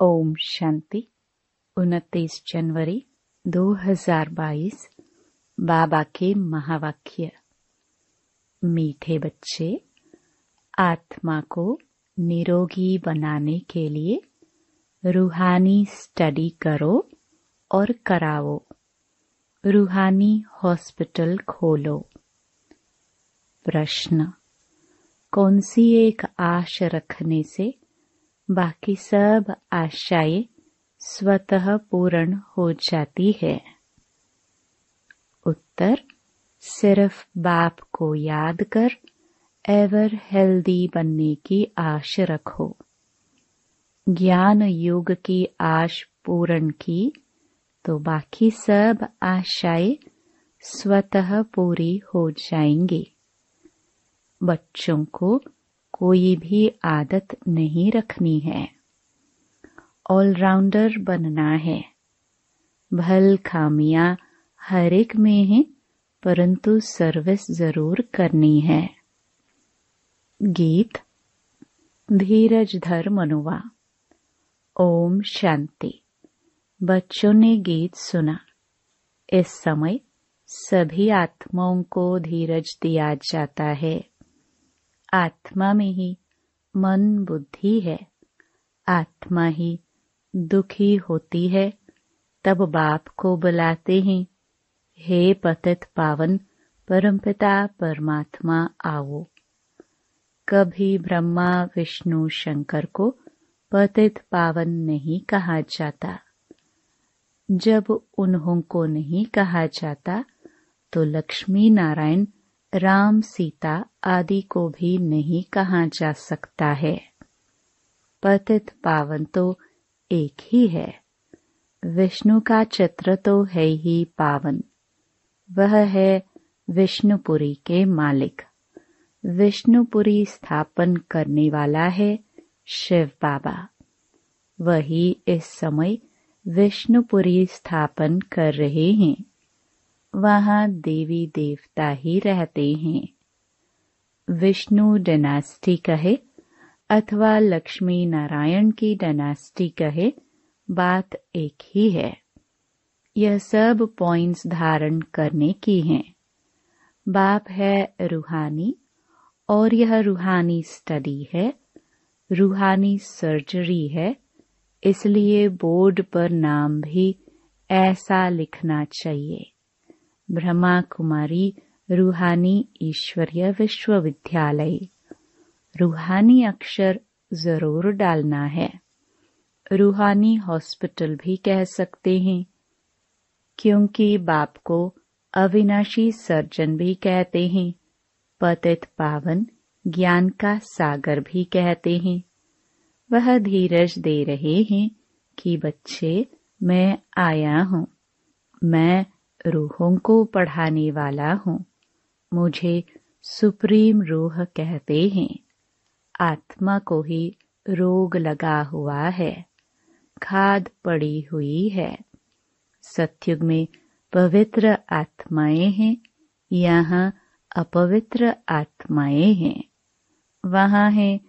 ओम शांति। 29 जनवरी 2022 बाबा के महावाक्य। मीठे बच्चे, आत्मा को निरोगी बनाने के लिए रूहानी स्टडी करो और कराओ। रूहानी हॉस्पिटल खोलो। प्रश्न, कौन सी एक आश रखने से बाकी सब आशाएँ स्वतः पूर्ण हो जाती है। उत्तर, सिर्फ़ बाप को याद कर एवर हेल्दी बनने की आश रखो। ज्ञान युग की आश पूर्ण की तो बाकी सब आशाएँ स्वतः पूरी हो जाएँगी। बच्चों को कोई भी आदत नहीं रखनी है। ऑलराउंडर बनना है। भल खामियाँ हर एक में है, परंतु सर्विस ज़रूर करनी है। गीत। धीरज धर मनुवा। ओम शांति। बच्चों ने गीत सुना। इस समय सभी आत्माओं को धीरज दिया जाता है। आत्मा में ही मन बुद्धि है। आत्मा ही दुखी होती है। तब बाप को बुलाते हैं, हे पतित पावन, परमपिता परमात्मा आओ। कभी ब्रह्मा विष्णु शंकर को पतित पावन नहीं कहा जाता। जब उन्हों को नहीं कहा जाता तो लक्ष्मी नारायण राम सीता आदि को भी नहीं कहा जा सकता है। पतित पावन तो एक ही है। विष्णु का चित्र तो है ही पावन। वह है विष्णुपुरी के मालिक। विष्णुपुरी स्थापन करने वाला है शिव बाबा। वही इस समय विष्णुपुरी स्थापन कर रहे हैं। वहाँ देवी देवता ही रहते हैं। विष्णु डेनास्टी कहे, अथवा लक्ष्मी नारायण की डेनास्टी कहे, बात एक ही है। यह सब पॉइंट्स धारण करने की हैं। बाप है रूहानी, और यह रूहानी स्टडी है। रूहानी सर्जरी है, इसलिए बोर्ड पर नाम भी ऐसा लिखना चाहिए। ब्रह्मा कुमारी, रूहानी ईश्वरीय विश्वविद्यालय। रूहानी अक्षर ज़रूर डालना है। रूहानी हॉस्पिटल भी कह सकते हैं, क्योंकि बाप को अविनाशी सर्जन भी कहते हैं, पतित पावन ज्ञान का सागर भी कहते हैं। वह धीरज दे रहे हैं कि बच्चे, मैं आया हूँ, मैं रूहों को पढ़ाने वाला हूँ। मुझे सुप्रीम रूह कहते हैं। आत्मा को ही रोग लगा हुआ है। खाद पड़ी हुई है। सत्युग में पवित्र आत्माएँ हैं। यहाँ अपवित्र आत्माएँ हैं। वहाँ है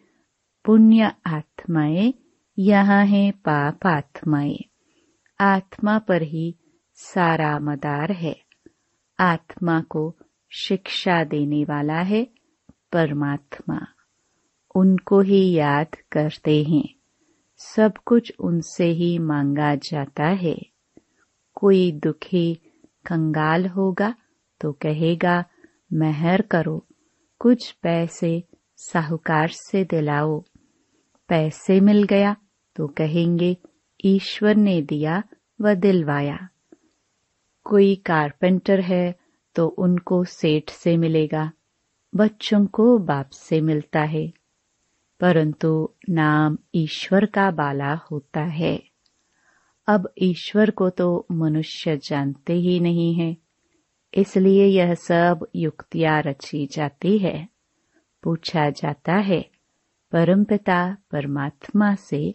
पुण्य आत्माएँ। यहाँ है पाप आत्माएँ। आत्मा पर ही सारा मदार है। आत्मा को शिक्षा देने वाला है परमात्मा। उनको ही याद करते हैं। सब कुछ उनसे ही मांगा जाता है। कोई दुखी कंगाल होगा तो कहेगा, मेहर करो। कुछ पैसे साहूकार से दिलाओ। पैसे मिल गया तो कहेंगे, ईश्वर ने दिया व दिलवाया। कोई कारपेंटर है तो उनको सेठ से मिलेगा, बच्चों को बाप से मिलता है, परंतु नाम ईश्वर का बाला होता है। अब ईश्वर को तो मनुष्य जानते ही नहीं है, इसलिए यह सब युक्तियाँ रची जाती है, पूछा जाता है, परमपिता परमात्मा से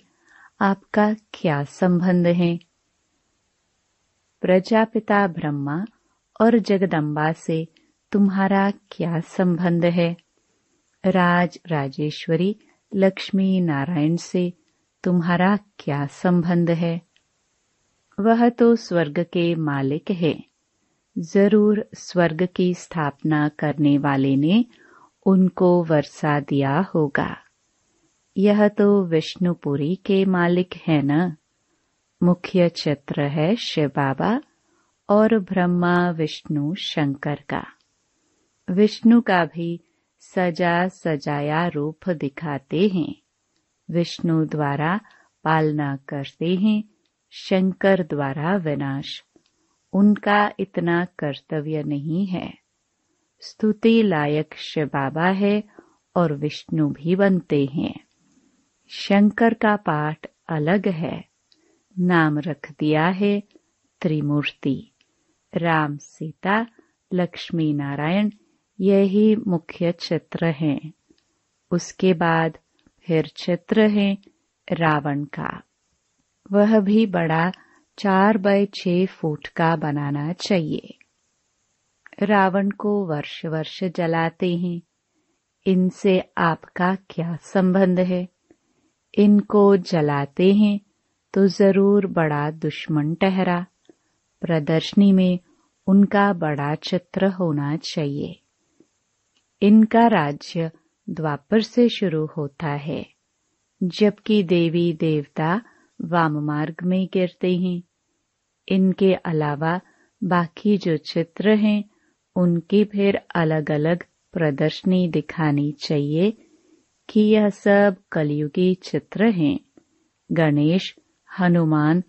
आपका क्या संबंध है? प्रजापिता ब्रह्मा और जगदम्बा से तुम्हारा क्या संबंध है? राज राजेश्वरी लक्ष्मी नारायण से तुम्हारा क्या संबंध है? वह तो स्वर्ग के मालिक है। ज़रूर स्वर्ग की स्थापना करने वाले ने उनको वर्षा दिया होगा। यह तो विष्णुपुरी के मालिक है न? मुख्य चित्र है शिव बाबा और ब्रह्मा, विष्णु, शंकर का। विष्णु का भी सजा सजाया रूप दिखाते हैं। विष्णु द्वारा पालना करते हैं, शंकर द्वारा विनाश। उनका इतना कर्तव्य नहीं है। स्तुति लायक शिव बाबा है और विष्णु भी बनते हैं। शंकर का पाठ अलग है। नाम रख दिया है त्रिमूर्ति। राम सीता, लक्ष्मी नारायण, यही मुख्य चित्र हैं। उसके बाद फिर चित्र है रावण का। वह भी बड़ा चार बाय छह फुट का बनाना चाहिए। रावण को वर्ष वर्ष जलाते हैं। इनसे आपका क्या संबंध है? इनको जलाते हैं तो ज़रूर बड़ा दुश्मन ठहरा। प्रदर्शनी में उनका बड़ा चित्र होना चाहिए। इनका राज्य द्वापर से शुरू होता है, जबकि देवी देवता वाम मार्ग में गिरते हैं। इनके अलावा बाकी जो चित्र हैं, उनकी फिर अलग अलग प्रदर्शनी दिखानी चाहिए कि यह सब कलयुगी चित्र हैं। गणेश हनुमान,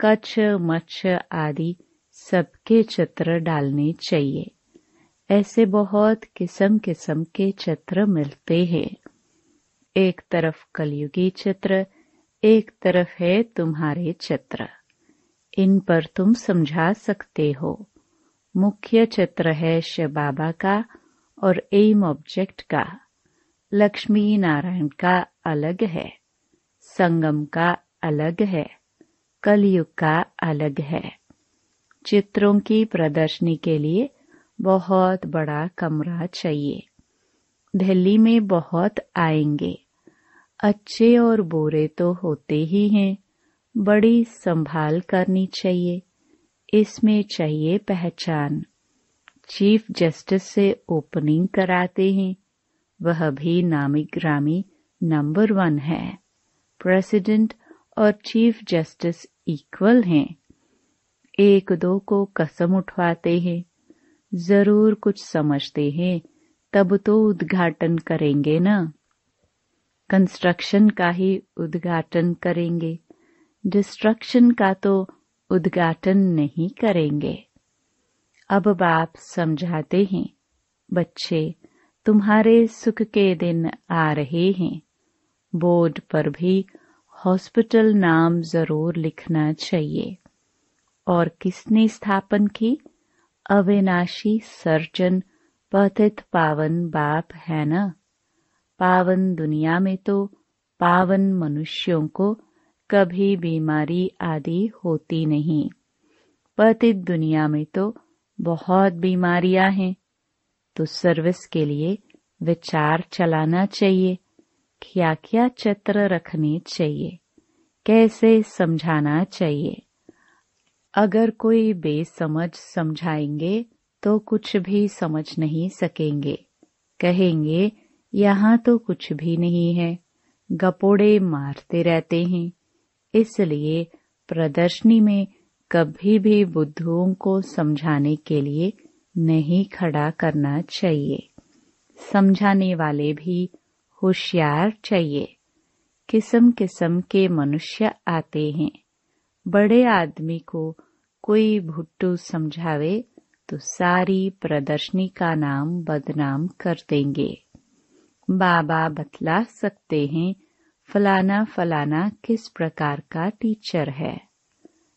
कच्छ, मच्छ आदि सबके चित्र डालने चाहिए। ऐसे बहुत किस्म किस्म के चित्र मिलते हैं। एक तरफ़ कलयुगी चित्र, एक तरफ़ है तुम्हारे चित्र। इन पर तुम समझा सकते हो। मुख्य चित्र है शिव बाबा का और एम ऑब्जेक्ट का। लक्ष्मी नारायण का अलग है। संगम का अलग है। कलयुग का अलग है। चित्रों की प्रदर्शनी के लिए बहुत बड़ा कमरा चाहिए। दिल्ली में बहुत आएँगे। अच्छे और बुरे तो होते ही हैं। बड़ी संभाल करनी चाहिए। इसमें चाहिए पहचान। चीफ जस्टिस से ओपनिंग कराते हैं। वह भी नामी ग्रामी नंबर वन है। प्रेसिडेंट और चीफ जस्टिस इक्वल हैं। एक दो को कसम उठवाते हैं, ज़रूर कुछ समझते हैं, तब तो उद्घाटन करेंगे ना। कंस्ट्रक्शन का ही उद्घाटन करेंगे, डिस्ट्रक्शन का तो उद्घाटन नहीं करेंगे। अब बाप समझाते हैं, बच्चे, तुम्हारे सुख के दिन आ रहे हैं, बोर्ड पर भी हॉस्पिटल नाम ज़रूर लिखना चाहिए। और किसने स्थापन की? अविनाशी सर्जन पथित पावन बाप, है न? पावन दुनिया में तो पावन मनुष्यों को कभी बीमारी आदि होती नहीं। पतित दुनिया में तो बहुत बीमारियाँ हैं। तो सर्विस के लिए विचार चलाना चाहिए। क्या क्या चित्र रखने चाहिए? कैसे समझाना चाहिए? अगर कोई बेसमझ समझाएँगे तो कुछ भी समझ नहीं सकेंगे। कहेंगे, यहाँ तो कुछ भी नहीं है। गपोड़े मारते रहते हैं। इसलिए प्रदर्शनी में कभी भी बुद्धुओं को समझाने के लिए नहीं खड़ा करना चाहिए। समझाने वाले भी होशियार चाहिए। किस्म किस्म के मनुष्य आते हैं। बड़े आदमी को कोई भुट्टू समझावे तो सारी प्रदर्शनी का नाम बदनाम कर देंगे। बाबा बतला सकते हैं, फलाना फलाना किस प्रकार का टीचर है।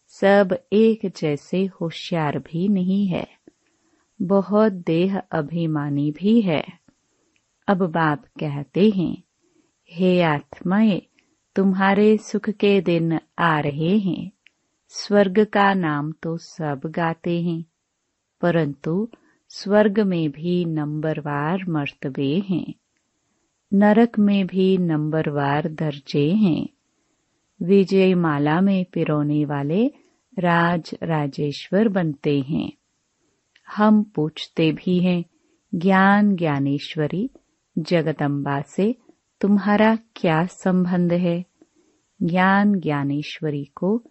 सब एक जैसे होशियार भी नहीं है। बहुत देह अभिमानी भी है। अब बाप कहते हैं, हे आत्माएँ, तुम्हारे सुख के दिन आ रहे हैं। स्वर्ग का नाम तो सब गाते हैं, परंतु स्वर्ग में भी नंबरवार मर्तबे हैं। नरक में भी नंबरवार दर्जे हैं। विजय माला में पिरोने वाले राज राजेश्वर बनते हैं। हम पूछते भी हैं, ज्ञान ज्ञानेश्वरी जगदम्बा से तुम्हारा क्या संबंध है? ज्ञान ज्ञानेश्वरी को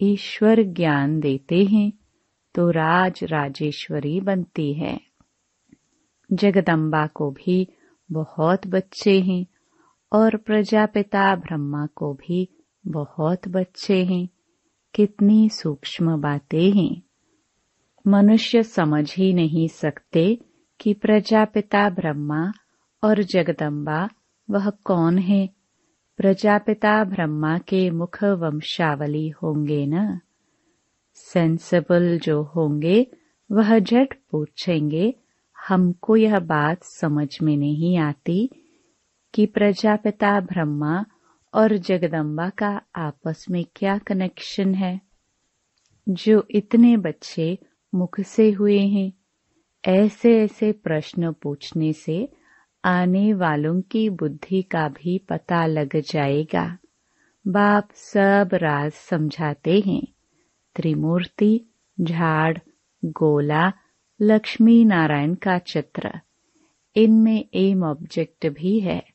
ईश्वर ज्ञान देते हैं तो राज राजेश्वरी बनती है। जगदम्बा को भी बहुत बच्चे हैं और प्रजापिता ब्रह्मा को भी बहुत बच्चे हैं। कितनी सूक्ष्म बातें हैं। मनुष्य समझ ही नहीं सकते कि प्रजापिता ब्रह्मा और जगदम्बा, वह कौन है? प्रजापिता ब्रह्मा के मुख वंशावली होंगे न? सेंसिबल जो होंगे, वह झट पूछेंगे, हमको यह बात समझ में नहीं आती कि प्रजापिता ब्रह्मा और जगदम्बा का आपस में क्या कनेक्शन है? जो इतने बच्चे मुख से हुए हैं ऐसे ऐसे प्रश्न पूछने से आने वालों की बुद्धि का भी पता लग जाएगा। बाप सब राज समझाते हैं। त्रिमूर्ति, झाड़, गोला लक्ष्मी नारायण का चित्र। इनमें एम ऑब्जेक्ट भी है।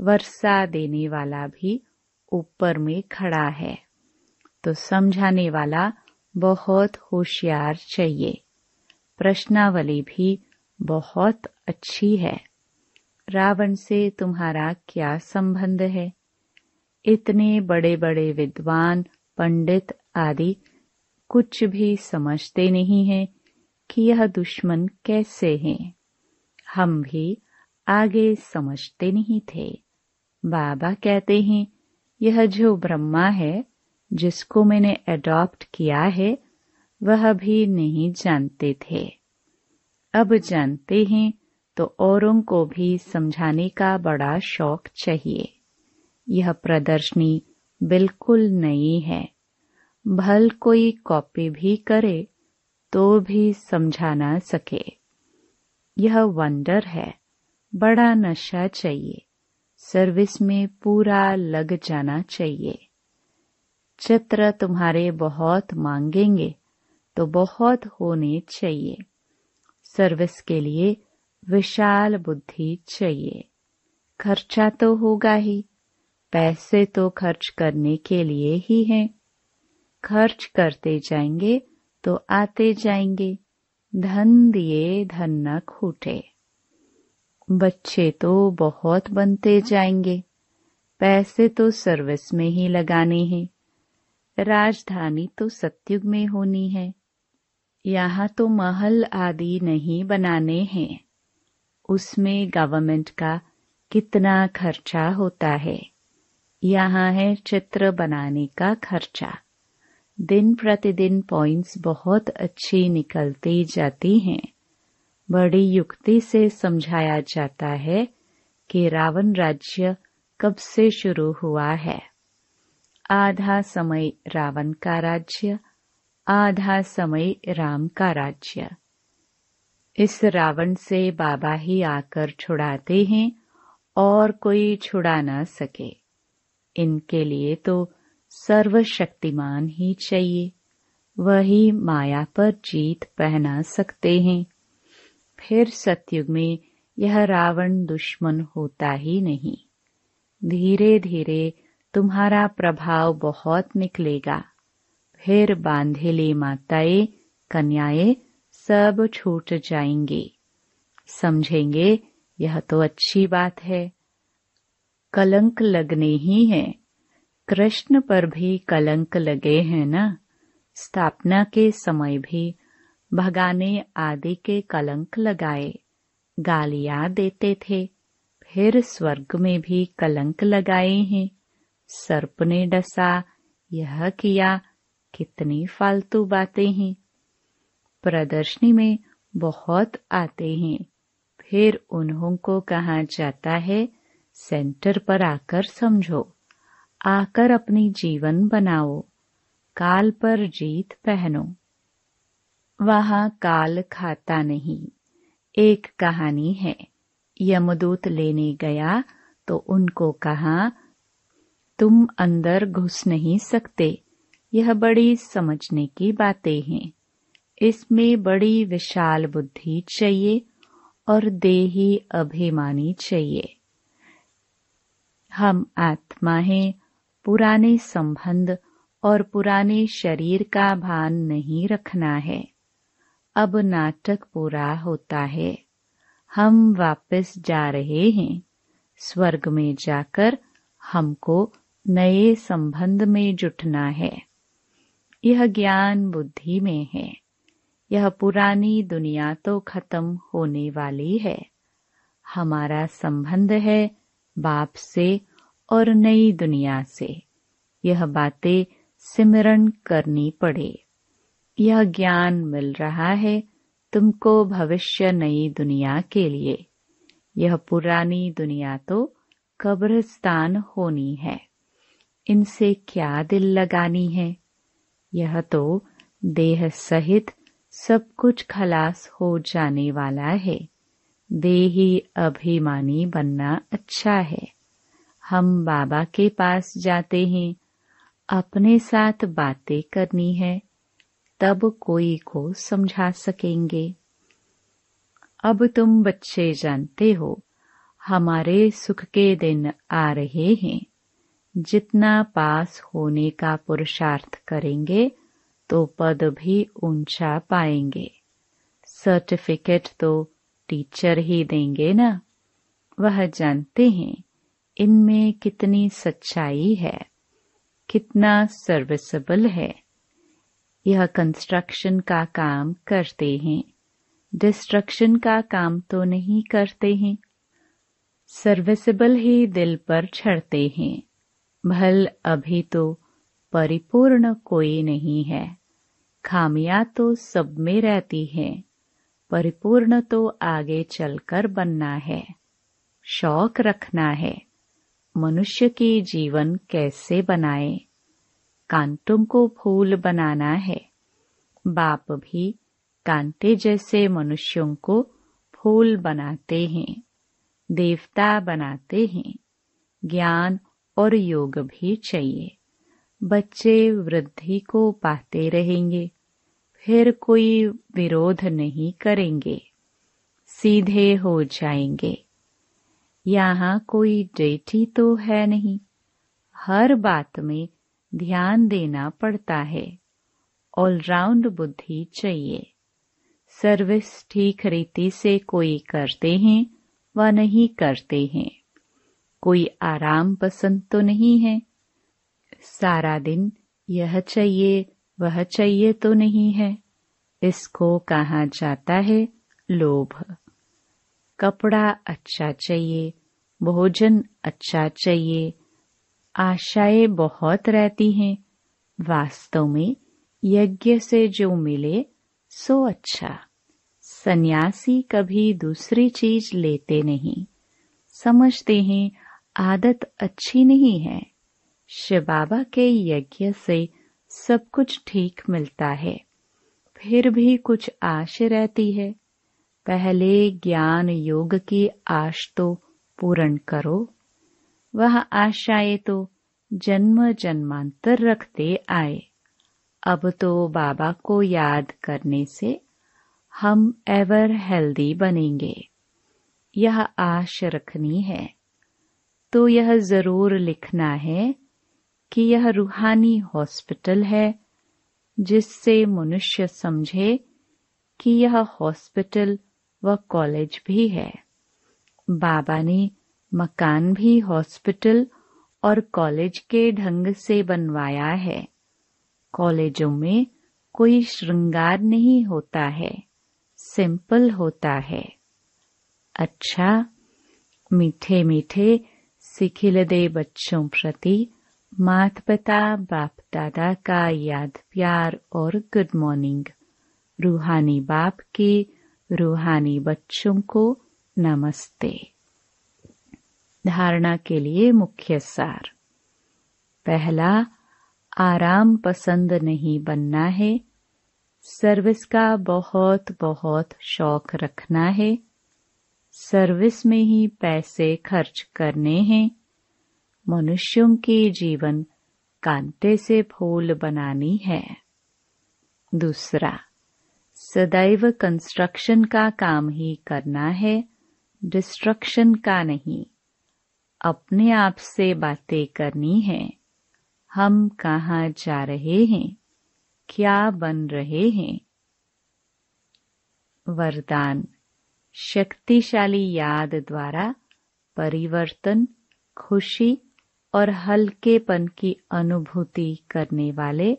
वर्षा देने वाला भी ऊपर में खड़ा है। तो समझाने वाला बहुत होशियार चाहिए। प्रश्नावली भी बहुत अच्छी है। रावण से तुम्हारा क्या संबंध है? इतने बड़े बड़े विद्वान, पंडित आदि कुछ भी समझते नहीं हैं कि यह दुश्मन कैसे हैं। हम भी आगे समझते नहीं थे। बाबा कहते हैं, यह जो ब्रह्मा है, जिसको मैंने अडॉप्ट किया है, वह भी नहीं जानते थे। अब जानते हैं तो औरों को भी समझाने का बड़ा शौक चाहिए। यह प्रदर्शनी बिल्कुल नई है। भल कोई कॉपी भी करे तो भी समझा ना सके। यह वंडर है। बड़ा नशा चाहिए। सर्विस में पूरा लग जाना चाहिए। चित्र तुम्हारे बहुत मांगेंगे तो बहुत होने चाहिए। सर्विस के लिए विशाल बुद्धि चाहिए। खर्चा तो होगा ही। पैसे तो खर्च करने के लिए ही हैं। खर्च करते जाएँगे तो आते जाएँगे। धन दिए धन न खूटे। बच्चे तो बहुत बनते जाएँगे। पैसे तो सर्विस में ही लगाने हैं। राजधानी तो सत्युग में होनी है। यहाँ तो महल आदि नहीं बनाने हैं। उसमें गवर्नमेंट का कितना खर्चा होता है? यहाँ है चित्र बनाने का खर्चा। दिन प्रतिदिन पॉइंट्स बहुत अच्छी निकलती जाती हैं। बड़ी युक्ति से समझाया जाता है कि रावण राज्य कब से शुरू हुआ है। आधा समय रावण का राज्य, आधा समय राम का राज्य। इस रावण से बाबा ही आकर छुड़ाते हैं और कोई छुड़ा ना सके। इनके लिए तो सर्वशक्तिमान ही चाहिए। वही माया पर जीत पहना सकते हैं। फिर सतयुग में यह रावण दुश्मन होता ही नहीं। धीरे धीरे तुम्हारा प्रभाव बहुत निकलेगा। फिर बांधेली माताएँ, कन्याएँ सब छूट जाएँगे। समझेंगे? यह तो अच्छी बात है। कलंक लगने ही है। कृष्ण पर भी कलंक लगे हैं न? स्थापना के समय भी भगाने आदि के कलंक लगाए। गालियाँ देते थे। फिर स्वर्ग में भी कलंक लगाए हैं। सर्प ने डसा, यह किया। कितनी फालतू बातें हैं। प्रदर्शनी में बहुत आते हैं। फिर उन्हों को कहा जाता है, सेंटर पर आकर समझो। आकर अपनी जीवन बनाओ। काल पर जीत पहनो। वहाँ काल खाता नहीं। एक कहानी है। यमदूत लेने गया तो उनको कहा, तुम अंदर घुस नहीं सकते। यह बड़ी समझने की बातें हैं। इसमें बड़ी विशाल बुद्धि चाहिए और देही अभिमानी चाहिए। हम आत्मा हैं, पुराने संबंध और पुराने शरीर का भान नहीं रखना है। अब नाटक पूरा होता है। हम वापस जा रहे हैं। स्वर्ग में जाकर हमको नए संबंध में जुटना है। यह ज्ञान बुद्धि में है। यह पुरानी दुनिया तो खत्म होने वाली है। हमारा संबंध है बाप से और नई दुनिया से। यह बातें सिमरण करनी पड़े। यह ज्ञान मिल रहा है तुमको भविष्य नई दुनिया के लिए। यह पुरानी दुनिया तो कब्रस्तान होनी है। इनसे क्या दिल लगानी है? यह तो देह सहित सब कुछ खलास हो जाने वाला है। देही अभिमानी बनना अच्छा है। हम बाबा के पास जाते हैं। अपने साथ बातें करनी है। तब कोई को समझा सकेंगे। अब तुम बच्चे जानते हो, हमारे सुख के दिन आ रहे हैं। जितना पास होने का पुरुषार्थ करेंगे तो पद भी ऊँचा पाएँगे। सर्टिफिकेट तो टीचर ही देंगे ना? वह जानते हैं, इनमें कितनी सच्चाई है, कितना सर्विसेबल है। यह कंस्ट्रक्शन का काम करते हैं। डिस्ट्रक्शन का काम तो नहीं करते हैं। सर्विसेबल ही दिल पर छड़ते हैं। भल अभी तो परिपूर्ण कोई नहीं है। खामियाँ तो सब में रहती हैं, परिपूर्ण तो आगे चलकर बनना है, शौक रखना है, मनुष्य की जीवन कैसे बनाए कांटों को फूल बनाना है, बाप भी कांटे जैसे मनुष्यों को फूल बनाते हैं, देवता बनाते हैं, ज्ञान और योग भी चाहिए। बच्चे वृद्धि को पाते रहेंगे, फिर कोई विरोध नहीं करेंगे, सीधे हो जाएँगे। यहाँ कोई डेटी तो है नहीं। हर बात में ध्यान देना पड़ता है। ऑलराउंड बुद्धि चाहिए। सर्विस ठीक रीति से कोई करते हैं व नहीं करते हैं। कोई आराम पसंद तो नहीं है। सारा दिन, यह चाहिए, वह चाहिए तो नहीं है। इसको कहा जाता है? लोभ। कपड़ा अच्छा चाहिए, भोजन अच्छा चाहिए, आशाएँ बहुत रहती हैं। वास्तव में यज्ञ से जो मिले, सो अच्छा। सन्यासी कभी दूसरी चीज़ लेते नहीं। समझते हैं, आदत अच्छी नहीं है। शिव बाबा के यज्ञ से सब कुछ ठीक मिलता है। फिर भी कुछ आश रहती है। पहले ज्ञान योग की आश तो पूर्ण करो। वह आशाएँ तो जन्म जन्मांतर रखते आए। अब तो बाबा को याद करने से हम एवर हेल्दी बनेंगे। यह आश रखनी है। तो यह ज़रूर लिखना है कि यह रूहानी हॉस्पिटल है, जिससे मनुष्य समझे कि यह हॉस्पिटल व कॉलेज भी है। बाबा ने मकान भी हॉस्पिटल और कॉलेज के ढंग से बनवाया है। कॉलेजों में कोई श्रृंगार नहीं होता है, सिंपल होता है। अच्छा मीठे मीठे सिखिल दे बच्चों प्रति मात पिता बाप दादा का याद प्यार और गुड मॉर्निंग रूहानी बाप के रूहानी बच्चों को नमस्ते धारणा के लिए मुख्य सार पहला आराम पसंद नहीं बनना है सर्विस का बहुत बहुत शौक रखना है सर्विस में ही पैसे खर्च करने हैं मनुष्यों के जीवन कांटे से फूल बनानी है। दूसरा, सदैव कंस्ट्रक्शन का काम ही करना है डिस्ट्रक्शन का नहीं। अपने आप से बातें करनी है। हम कहाँ जा रहे हैं? क्या बन रहे हैं? वरदान, शक्तिशाली याद द्वारा परिवर्तन, खुशी और हल्केपन की अनुभूति करने वाले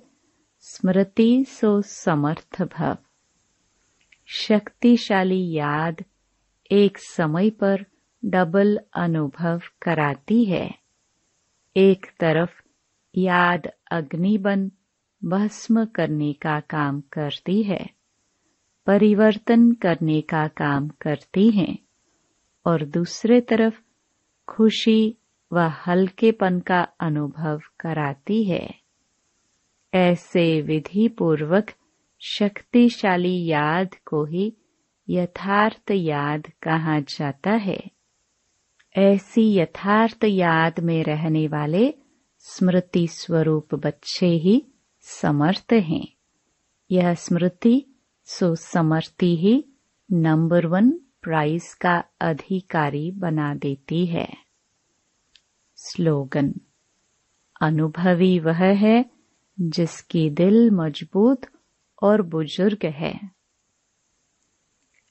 स्मृति सो समर्थ भव। शक्तिशाली याद एक समय पर डबल अनुभव कराती है। एक तरफ़ याद अग्नि बन भस्म करने का काम करती है, परिवर्तन करने का काम करती है, और दूसरे तरफ़ खुशी व हल्केपन का अनुभव कराती है। ऐसे विधि पूर्वक शक्तिशाली याद को ही यथार्थ याद कहा जाता है। ऐसी यथार्थ याद में रहने वाले स्मृति स्वरूप बच्चे ही समर्थ हैं। यह स्मृति सो समर्थी ही नंबर वन प्राइज का अधिकारी बना देती है। स्लोगन अनुभवी वह है जिसकी दिल मज़बूत और बुज़ुर्ग है।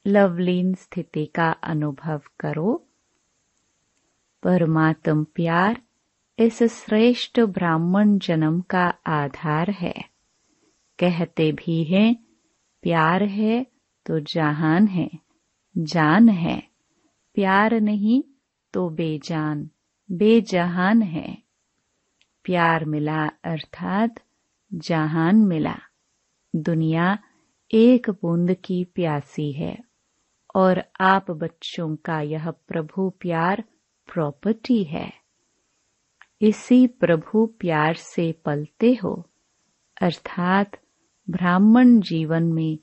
लवलीन स्थिति का अनुभव करो। परमात्म प्यार इस श्रेष्ठ ब्राह्मण जन्म का आधार है। कहते भी हैं, प्यार है तो जहान है, जान है। प्यार नहीं तो बेजान। बेजहान है। प्यार मिला, अर्थात जहान मिला। दुनिया एक बूंद की प्यासी है, और आप बच्चों का यह प्रभु प्यार प्रॉपर्टी है। इसी प्रभु प्यार से पलते हो, अर्थात ब्राह्मण जीवन में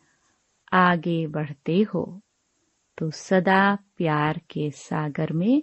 आगे बढ़ते हो। तो सदा प्यार के सागर में